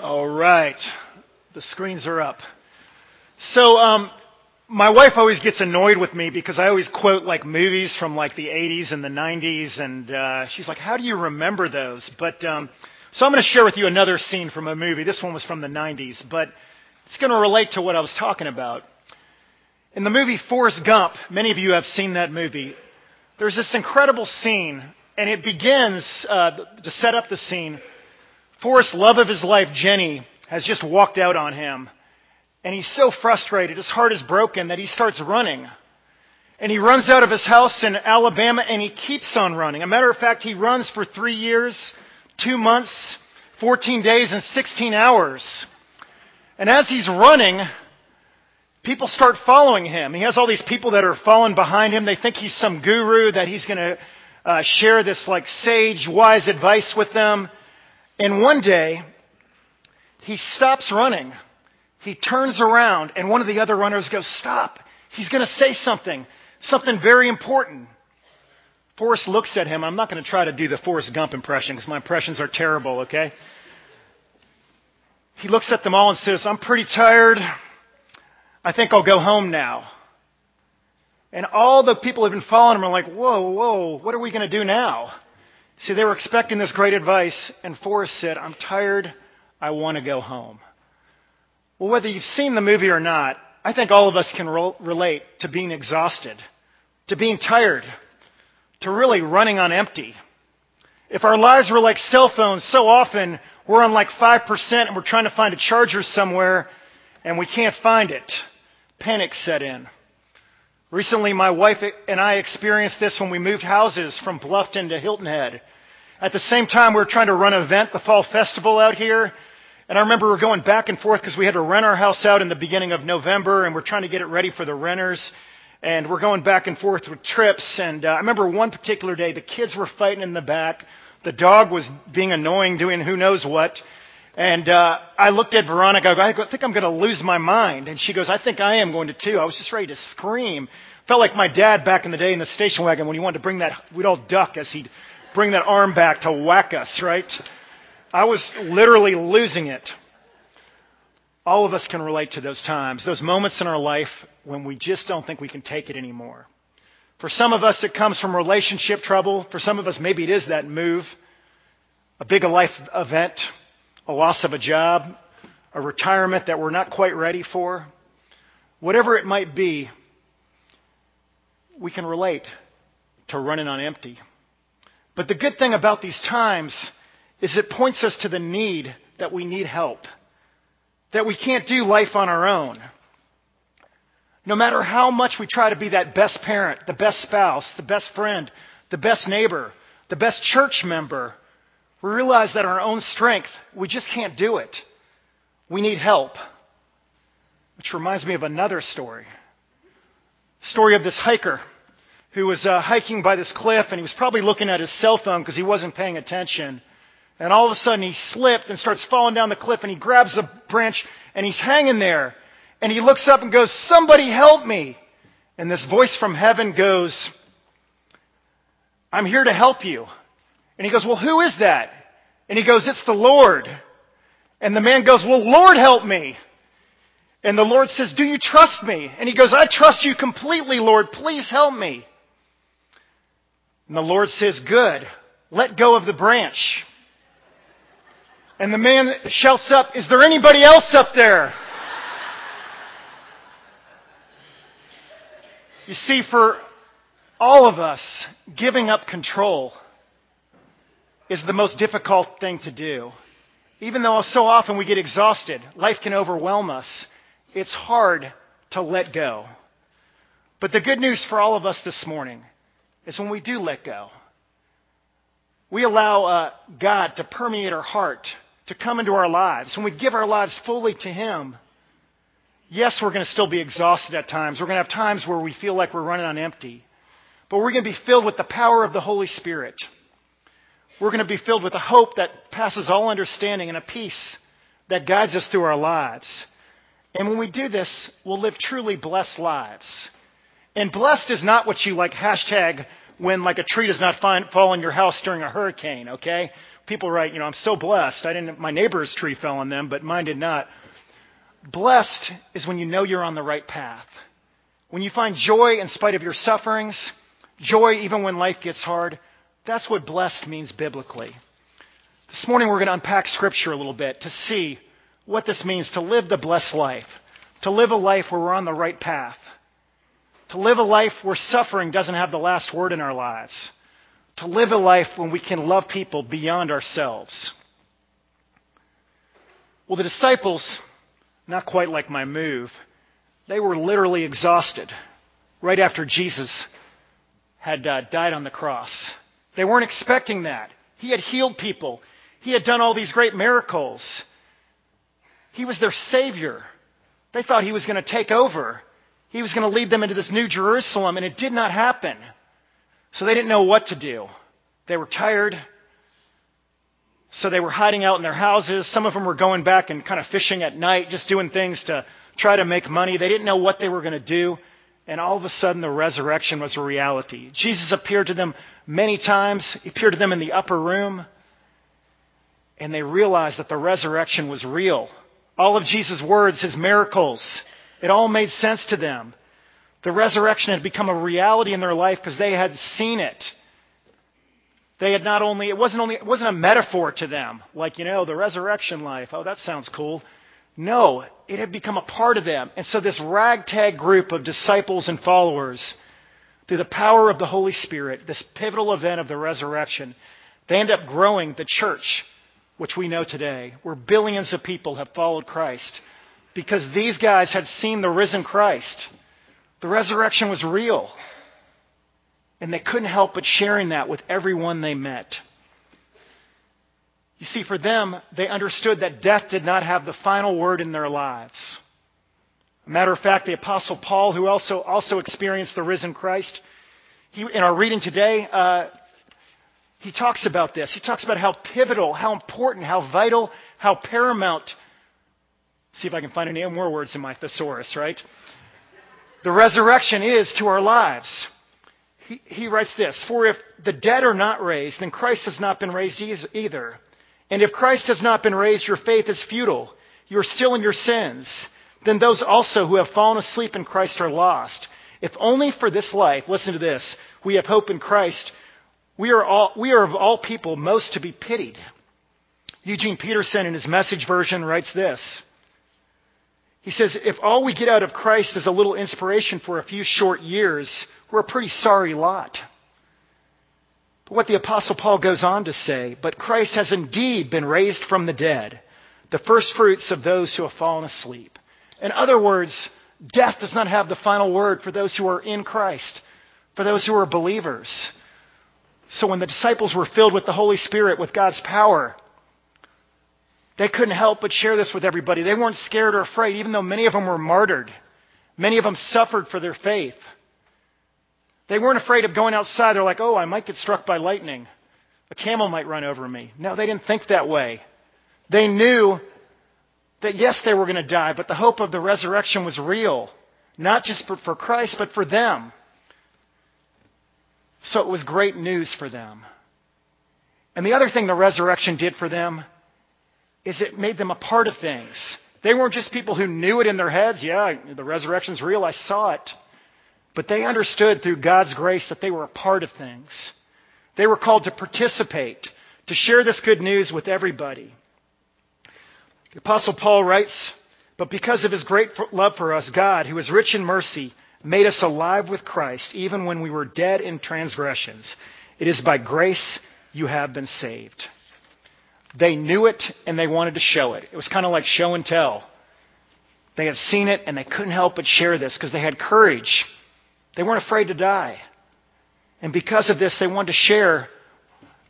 All right. The screens are up. So, um, my wife always gets annoyed with me because I always quote like movies from like the 80s and the 90s, and uh, she's like, "How do you remember those?" But um, so I'm going to share with you another scene from a movie. This one was from the 90s, but it's going to relate to what I was talking about. In the movie Forrest Gump, many of you have seen that movie. There's this incredible scene, and it begins uh, to set up the scene. Forrest's love of his life, Jenny, has just walked out on him. And he's so frustrated, his heart is broken, that he starts running. And he runs out of his house in Alabama and he keeps on running. A matter of fact, he runs for three years, two months, 14 days, and 16 hours. And as he's running, people start following him. He has all these people that are following behind him. They think he's some guru, that he's going to uh, share this like sage, wise advice with them. And one day, he stops running. He turns around, and one of the other runners goes, Stop. He's going to say something, something very important. Forrest looks at him. I'm not going to try to do the Forrest Gump impression because my impressions are terrible, okay? He looks at them all and says, I'm pretty tired. I think I'll go home now. And all the people who have been following him are like, whoa, whoa, what are we going to do now? See, they were expecting this great advice, and Forrest said, I'm tired. I want to go home. Well, whether you've seen the movie or not, I think all of us can re- relate to being exhausted, to being tired, to really running on empty. If our lives were like cell phones, so often we're on like 5% and we're trying to find a charger somewhere and we can't find it. Panic set in. Recently, my wife and I experienced this when we moved houses from Bluffton to Hilton Head. At the same time, we were trying to run an event, the Fall Festival out here. And I remember we were going back and forth because we had to rent our house out in the beginning of November and we're trying to get it ready for the renters. And we're going back and forth with trips. And uh, I remember one particular day, the kids were fighting in the back. The dog was being annoying, doing who knows what. And uh, I looked at Veronica. I go, I think I'm going to lose my mind. And she goes, I think I am going to too. I was just ready to scream. Felt like my dad back in the day in the station wagon when he wanted to bring that, we'd all duck as he'd bring that arm back to whack us, right? I was literally losing it. All of us can relate to those times, those moments in our life when we just don't think we can take it anymore. For some of us, it comes from relationship trouble. For some of us, maybe it is that move, a big life event, a loss of a job, a retirement that we're not quite ready for, whatever it might be, we can relate to running on empty. But the good thing about these times is it points us to the need that we need help, that we can't do life on our own. No matter how much we try to be that best parent, the best spouse, the best friend, the best neighbor, the best church member, we realize that our own strength, we just can't do it. We need help. Which reminds me of another story. Story of this hiker who was uh, hiking by this cliff and he was probably looking at his cell phone because he wasn't paying attention. And all of a sudden he slipped and starts falling down the cliff and he grabs a branch and he's hanging there. And he looks up and goes, Somebody help me. And this voice from heaven goes, I'm here to help you. And he goes, Well, who is that? And he goes, It's the Lord. And the man goes, Well, Lord, help me. And the Lord says, Do you trust me? And he goes, I trust you completely, Lord. Please help me. And the Lord says, Good. Let go of the branch. And the man shouts up, Is there anybody else up there? You see, for all of us, giving up control is the most difficult thing to do. Even though so often we get exhausted, life can overwhelm us, it's hard to let go. But the good news for all of us this morning is when we do let go, we allow uh, God to permeate our heart, to come into our lives. When we give our lives fully to Him, yes, we're going to still be exhausted at times. We're going to have times where we feel like we're running on empty. But we're going to be filled with the power of the Holy Spirit. We're going to be filled with a hope that passes all understanding and a peace that guides us through our lives. And when we do this, we'll live truly blessed lives. And blessed is not what you like hashtag when like a tree does not find, fall on your house during a hurricane, okay? People write, you know, I'm so blessed. I didn't, my neighbor's tree fell on them, but mine did not. Blessed is when you know you're on the right path. When you find joy in spite of your sufferings, joy even when life gets hard, that's what blessed means biblically. This morning we're going to unpack scripture a little bit to see what this means to live the blessed life, to live a life where we're on the right path, to live a life where suffering doesn't have the last word in our lives, to live a life when we can love people beyond ourselves. Well, the disciples, not quite like my move, they were literally exhausted right after Jesus had uh, died on the cross. They weren't expecting that. He had healed people. He had done all these great miracles. He was their Savior. They thought He was going to take over. He was going to lead them into this new Jerusalem, and it did not happen. So they didn't know what to do. They were tired. So they were hiding out in their houses. Some of them were going back and kind of fishing at night, just doing things to try to make money. They didn't know what they were going to do. And all of a sudden, the resurrection was a reality. Jesus appeared to them many times. He appeared to them in the upper room. And they realized that the resurrection was real. All of Jesus' words, his miracles, it all made sense to them. The resurrection had become a reality in their life because they had seen it. They had not only, it wasn't only, it wasn't a metaphor to them, like, you know, the resurrection life. Oh, that sounds cool. No, it had become a part of them. And so this ragtag group of disciples and followers, through the power of the Holy Spirit, this pivotal event of the resurrection, they end up growing the church, which we know today, where billions of people have followed Christ because these guys had seen the risen Christ. The resurrection was real. And they couldn't help but sharing that with everyone they met. You see, for them, they understood that death did not have the final word in their lives. matter of fact, the Apostle Paul, who also, also experienced the risen Christ, he, in our reading today, uh, he talks about this. He talks about how pivotal, how important, how vital, how paramount. See if I can find any more words in my thesaurus, right? The resurrection is to our lives. He, he writes this For if the dead are not raised, then Christ has not been raised either. And if Christ has not been raised, your faith is futile. You are still in your sins. Then those also who have fallen asleep in Christ are lost. If only for this life, listen to this, we have hope in Christ, we are, all, we are of all people most to be pitied. Eugene Peterson, in his message version, writes this. He says, If all we get out of Christ is a little inspiration for a few short years, we're a pretty sorry lot. But what the Apostle Paul goes on to say, but Christ has indeed been raised from the dead, the first fruits of those who have fallen asleep. In other words, death does not have the final word for those who are in Christ, for those who are believers. So when the disciples were filled with the Holy Spirit, with God's power, they couldn't help but share this with everybody. They weren't scared or afraid, even though many of them were martyred. Many of them suffered for their faith. They weren't afraid of going outside. They're like, oh, I might get struck by lightning. A camel might run over me. No, they didn't think that way. They knew that yes, they were going to die, but the hope of the resurrection was real. Not just for Christ, but for them. So it was great news for them. And the other thing the resurrection did for them is it made them a part of things. They weren't just people who knew it in their heads. Yeah, the resurrection's real. I saw it. But they understood through God's grace that they were a part of things. They were called to participate, to share this good news with everybody. The Apostle Paul writes, But because of his great love for us, God, who is rich in mercy, made us alive with Christ, even when we were dead in transgressions. It is by grace you have been saved. They knew it and they wanted to show it. It was kind of like show and tell. They had seen it and they couldn't help but share this because they had courage. They weren't afraid to die. And because of this, they wanted to share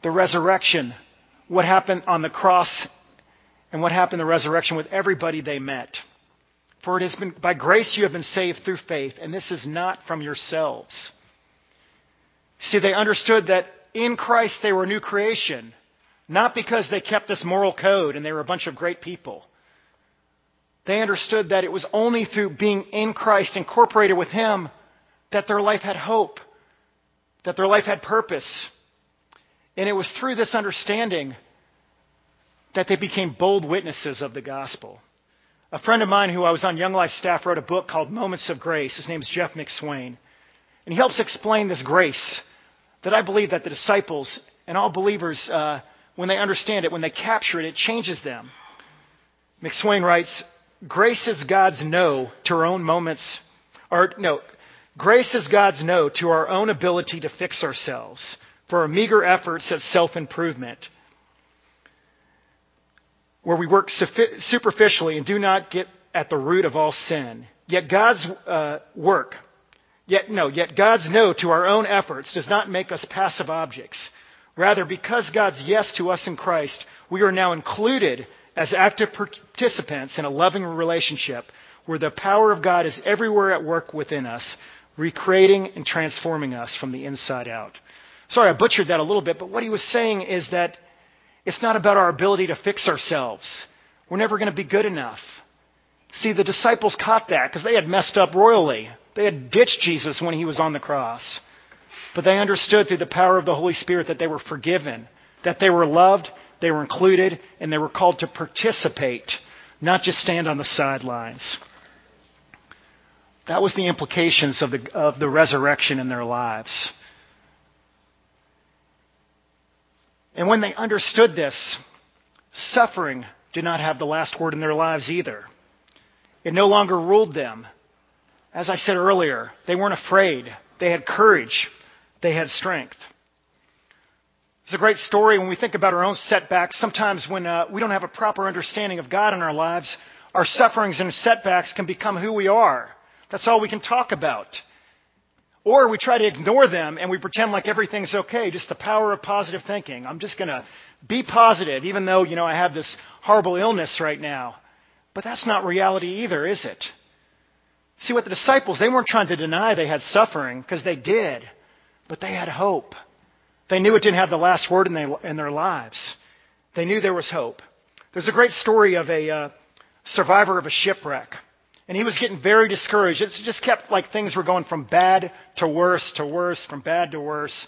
the resurrection, what happened on the cross, and what happened in the resurrection with everybody they met. For it has been by grace you have been saved through faith, and this is not from yourselves. See, they understood that in Christ they were a new creation, not because they kept this moral code and they were a bunch of great people. They understood that it was only through being in Christ, incorporated with Him, that their life had hope. that their life had purpose. And it was through this understanding that they became bold witnesses of the gospel. A friend of mine who I was on Young Life staff wrote a book called Moments of Grace. His name is Jeff McSwain. And he helps explain this grace that I believe that the disciples and all believers, uh, when they understand it, when they capture it, it changes them. McSwain writes, Grace is God's no to our own moments, or no, grace is God's no to our own ability to fix ourselves for our meager efforts at self improvement, where we work superficially and do not get at the root of all sin. Yet God's uh, work, yet no, yet God's no to our own efforts does not make us passive objects. Rather, because God's yes to us in Christ, we are now included as active participants in a loving relationship where the power of God is everywhere at work within us, recreating and transforming us from the inside out. Sorry, I butchered that a little bit, but what he was saying is that it's not about our ability to fix ourselves. We're never going to be good enough. See, the disciples caught that because they had messed up royally. They had ditched Jesus when he was on the cross. But they understood through the power of the Holy Spirit that they were forgiven, that they were loved, they were included, and they were called to participate, not just stand on the sidelines. That was the implications of the, of the resurrection in their lives. And when they understood this, suffering did not have the last word in their lives either. It no longer ruled them. As I said earlier, they weren't afraid. They had courage. They had strength. It's a great story when we think about our own setbacks. Sometimes when uh, we don't have a proper understanding of God in our lives, our sufferings and setbacks can become who we are. That's all we can talk about. Or we try to ignore them and we pretend like everything's okay. Just the power of positive thinking. I'm just going to be positive, even though, you know, I have this horrible illness right now. But that's not reality either, is it? See, what the disciples, they weren't trying to deny they had suffering, because they did. But they had hope. They knew it didn't have the last word in, they, in their lives. They knew there was hope. There's a great story of a uh, survivor of a shipwreck. And he was getting very discouraged. It just kept like things were going from bad to worse to worse, from bad to worse.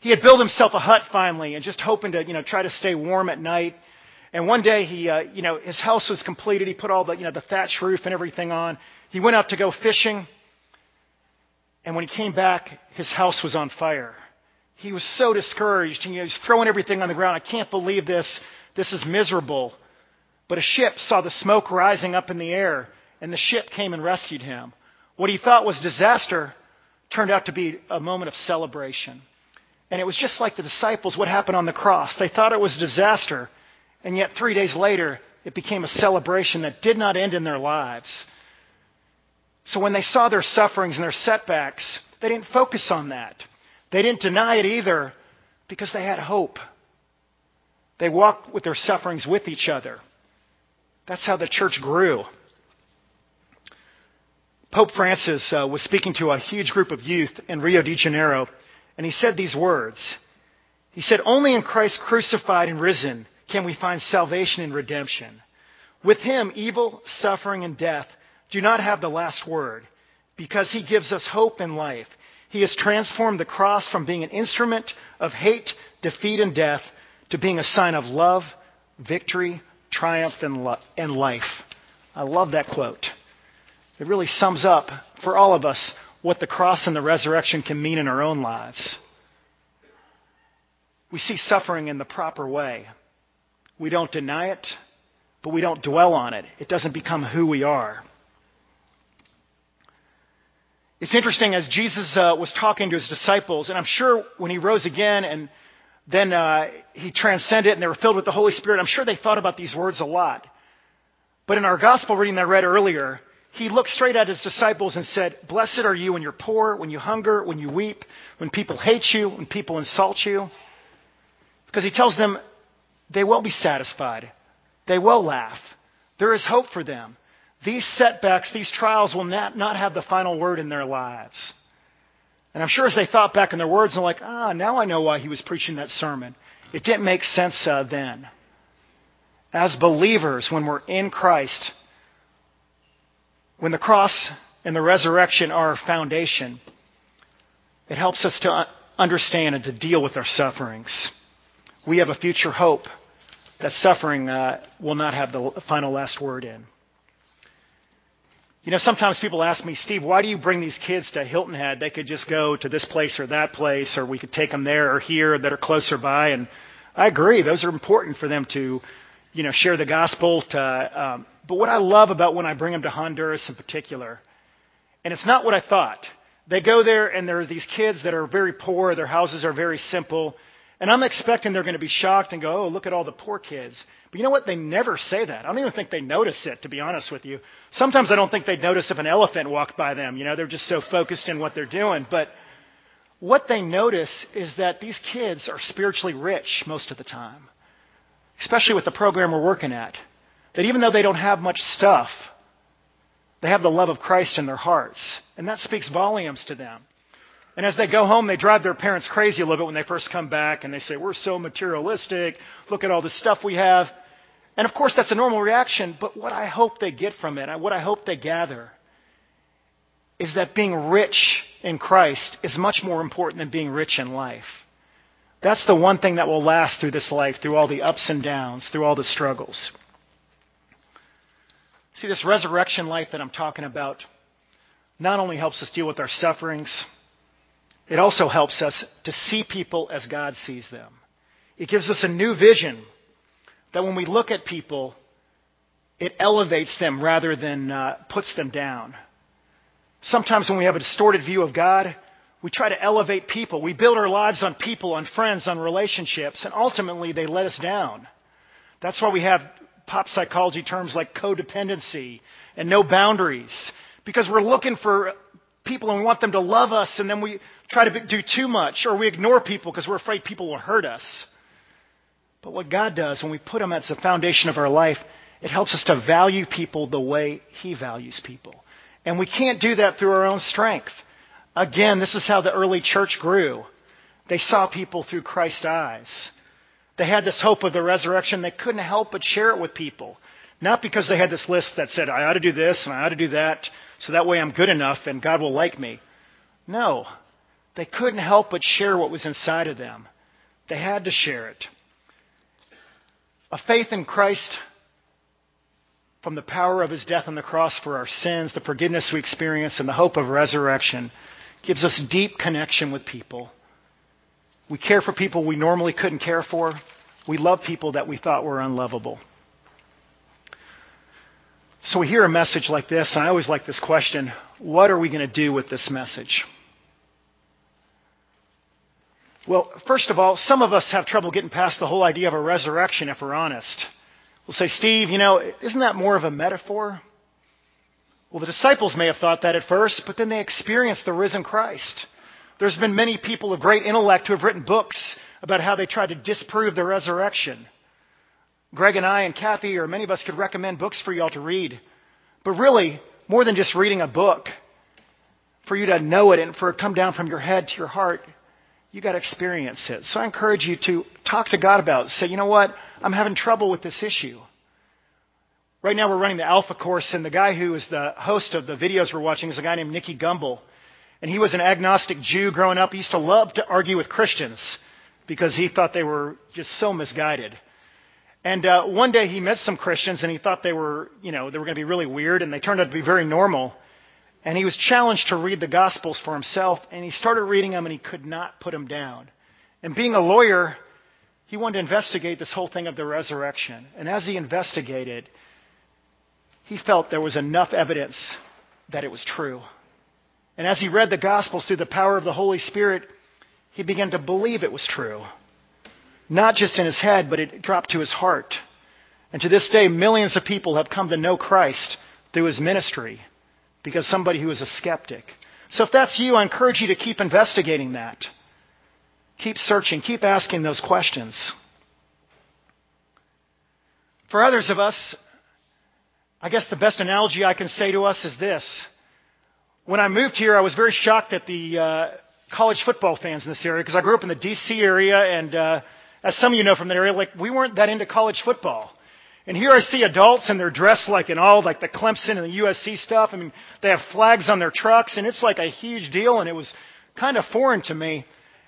He had built himself a hut finally and just hoping to, you know, try to stay warm at night. And one day he, uh, you know, his house was completed. He put all the, you know, the thatch roof and everything on. He went out to go fishing. And when he came back, his house was on fire he was so discouraged. He was throwing everything on the ground. I can't believe this. This is miserable. But a ship saw the smoke rising up in the air, and the ship came and rescued him. What he thought was disaster turned out to be a moment of celebration. And it was just like the disciples, what happened on the cross. They thought it was disaster, and yet three days later, it became a celebration that did not end in their lives. So when they saw their sufferings and their setbacks, they didn't focus on that. They didn't deny it either because they had hope. They walked with their sufferings with each other. That's how the church grew. Pope Francis uh, was speaking to a huge group of youth in Rio de Janeiro, and he said these words. He said, Only in Christ crucified and risen can we find salvation and redemption. With him, evil, suffering, and death do not have the last word because he gives us hope and life. He has transformed the cross from being an instrument of hate, defeat, and death to being a sign of love, victory, triumph, and, and life. I love that quote. It really sums up for all of us what the cross and the resurrection can mean in our own lives. We see suffering in the proper way. We don't deny it, but we don't dwell on it. It doesn't become who we are. It's interesting as Jesus uh, was talking to his disciples, and I'm sure when he rose again and then uh, he transcended and they were filled with the Holy Spirit, I'm sure they thought about these words a lot. But in our gospel reading that I read earlier, he looked straight at his disciples and said, Blessed are you when you're poor, when you hunger, when you weep, when people hate you, when people insult you. Because he tells them they will be satisfied. They will laugh. There is hope for them. These setbacks, these trials will not, not have the final word in their lives. And I'm sure as they thought back in their words, they're like, ah, now I know why he was preaching that sermon. It didn't make sense uh, then. As believers, when we're in Christ, when the cross and the resurrection are our foundation, it helps us to understand and to deal with our sufferings. We have a future hope that suffering uh, will not have the final last word in. You know, sometimes people ask me, Steve, why do you bring these kids to Hilton Head? They could just go to this place or that place, or we could take them there or here that are closer by. And I agree; those are important for them to, you know, share the gospel. To, um, but what I love about when I bring them to Honduras in particular, and it's not what I thought. They go there, and there are these kids that are very poor. Their houses are very simple. And I'm expecting they're going to be shocked and go, oh, look at all the poor kids. But you know what? They never say that. I don't even think they notice it, to be honest with you. Sometimes I don't think they'd notice if an elephant walked by them. You know, they're just so focused in what they're doing. But what they notice is that these kids are spiritually rich most of the time, especially with the program we're working at. That even though they don't have much stuff, they have the love of Christ in their hearts. And that speaks volumes to them. And as they go home, they drive their parents crazy a little bit when they first come back and they say, We're so materialistic. Look at all the stuff we have. And of course, that's a normal reaction. But what I hope they get from it, what I hope they gather, is that being rich in Christ is much more important than being rich in life. That's the one thing that will last through this life, through all the ups and downs, through all the struggles. See, this resurrection life that I'm talking about not only helps us deal with our sufferings, it also helps us to see people as God sees them. It gives us a new vision that when we look at people, it elevates them rather than uh, puts them down. Sometimes when we have a distorted view of God, we try to elevate people. We build our lives on people, on friends, on relationships, and ultimately they let us down. That's why we have pop psychology terms like codependency and no boundaries. Because we're looking for people and we want them to love us, and then we try to do too much, or we ignore people because we're afraid people will hurt us. But what God does when we put Him as the foundation of our life, it helps us to value people the way He values people. And we can't do that through our own strength. Again, this is how the early church grew. They saw people through Christ's eyes. They had this hope of the resurrection. They couldn't help but share it with people. Not because they had this list that said, I ought to do this and I ought to do that, so that way I'm good enough and God will like me. No. They couldn't help but share what was inside of them. They had to share it. A faith in Christ from the power of his death on the cross for our sins, the forgiveness we experience, and the hope of resurrection gives us deep connection with people. We care for people we normally couldn't care for. We love people that we thought were unlovable. So we hear a message like this, and I always like this question what are we going to do with this message? Well, first of all, some of us have trouble getting past the whole idea of a resurrection if we're honest. We'll say, Steve, you know, isn't that more of a metaphor? Well, the disciples may have thought that at first, but then they experienced the risen Christ. There's been many people of great intellect who have written books about how they tried to disprove the resurrection. Greg and I and Kathy, or many of us, could recommend books for you all to read. But really, more than just reading a book, for you to know it and for it to come down from your head to your heart, you got to experience it. So I encourage you to talk to God about it. Say, you know what? I'm having trouble with this issue. Right now we're running the Alpha course, and the guy who is the host of the videos we're watching is a guy named Nicky Gumbel. And he was an agnostic Jew growing up. He used to love to argue with Christians because he thought they were just so misguided. And uh, one day he met some Christians and he thought they were, you know, they were going to be really weird, and they turned out to be very normal. And he was challenged to read the Gospels for himself, and he started reading them and he could not put them down. And being a lawyer, he wanted to investigate this whole thing of the resurrection. And as he investigated, he felt there was enough evidence that it was true. And as he read the Gospels through the power of the Holy Spirit, he began to believe it was true. Not just in his head, but it dropped to his heart. And to this day, millions of people have come to know Christ through his ministry because somebody who is a skeptic. So if that's you, I encourage you to keep investigating that. Keep searching, keep asking those questions. For others of us, I guess the best analogy I can say to us is this. When I moved here, I was very shocked at the uh, college football fans in this area because I grew up in the D.C. area, and uh, as some of you know from that area, like we weren't that into college football. And here I see adults and they're dressed like in all like the Clemson and the USC stuff. I mean, they have flags on their trucks and it's like a huge deal and it was kind of foreign to me.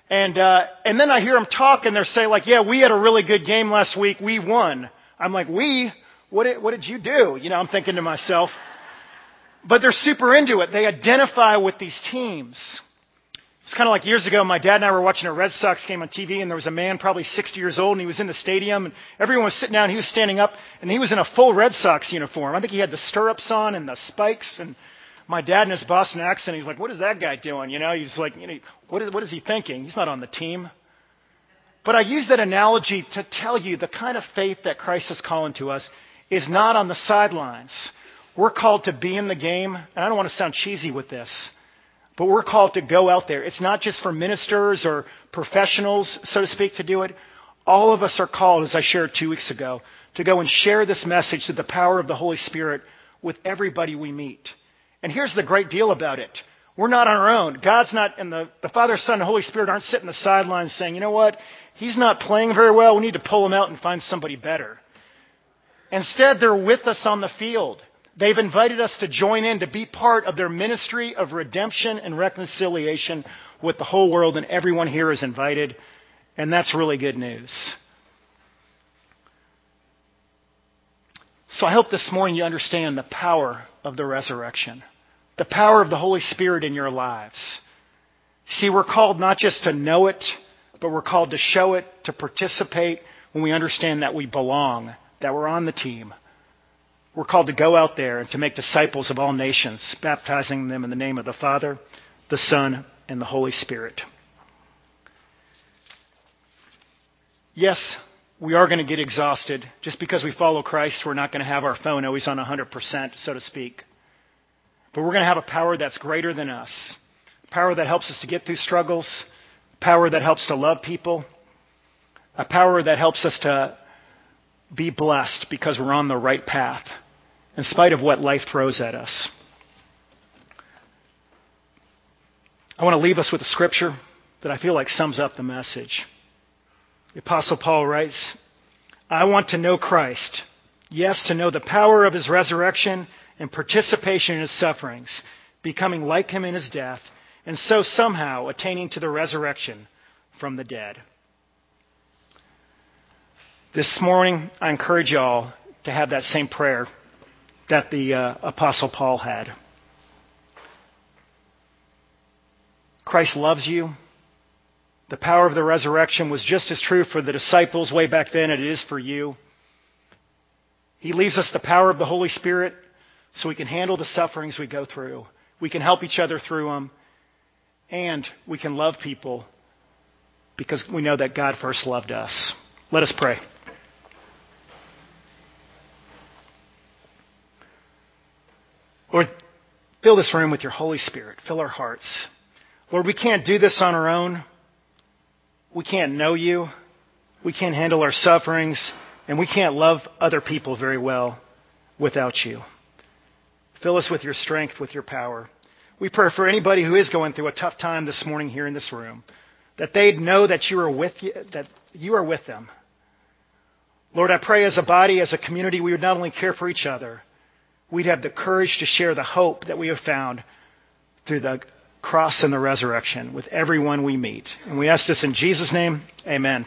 And, uh, and then I hear them talk and they're saying like, yeah, we had a really good game last week. We won. I'm like, we? What did, what did you do? You know, I'm thinking to myself. But they're super into it. They identify with these teams. It's kind of like years ago, my dad and I were watching a Red Sox game on TV, and there was a man probably 60 years old, and he was in the stadium, and everyone was sitting down, he was standing up, and he was in a full Red Sox uniform. I think he had the stirrups on and the spikes, and my dad in his Boston accent, he's like, what is that guy doing? You know, he's like, you know, what is, what is he thinking? He's not on the team. But I use that analogy to tell you the kind of faith that Christ is calling to us is not on the sidelines. We're called to be in the game, and I don't want to sound cheesy with this, but we're called to go out there. It's not just for ministers or professionals, so to speak, to do it. All of us are called, as I shared two weeks ago, to go and share this message to the power of the Holy Spirit with everybody we meet. And here's the great deal about it. We're not on our own. God's not, and the, the Father, Son, and Holy Spirit aren't sitting on the sidelines saying, you know what? He's not playing very well. We need to pull him out and find somebody better. Instead, they're with us on the field. They've invited us to join in to be part of their ministry of redemption and reconciliation with the whole world, and everyone here is invited. And that's really good news. So I hope this morning you understand the power of the resurrection, the power of the Holy Spirit in your lives. See, we're called not just to know it, but we're called to show it, to participate when we understand that we belong, that we're on the team. We're called to go out there and to make disciples of all nations, baptizing them in the name of the Father, the Son, and the Holy Spirit. Yes, we are going to get exhausted. Just because we follow Christ, we're not going to have our phone always on 100%, so to speak. But we're going to have a power that's greater than us. A power that helps us to get through struggles. A power that helps to love people. A power that helps us to be blessed because we're on the right path in spite of what life throws at us. I want to leave us with a scripture that I feel like sums up the message. The Apostle Paul writes, I want to know Christ. Yes, to know the power of his resurrection and participation in his sufferings, becoming like him in his death, and so somehow attaining to the resurrection from the dead. This morning, I encourage y'all to have that same prayer that the uh, Apostle Paul had. Christ loves you. The power of the resurrection was just as true for the disciples way back then as it is for you. He leaves us the power of the Holy Spirit so we can handle the sufferings we go through. We can help each other through them. And we can love people because we know that God first loved us. Let us pray. Lord, fill this room with your Holy Spirit. Fill our hearts. Lord, we can't do this on our own. We can't know you. We can't handle our sufferings. And we can't love other people very well without you. Fill us with your strength, with your power. We pray for anybody who is going through a tough time this morning here in this room, that they'd know that you are with you, that you are with them. Lord, I pray as a body, as a community, we would not only care for each other, we'd have the courage to share the hope that we have found through the cross and the resurrection with everyone we meet. And we ask this in Jesus' name. Amen.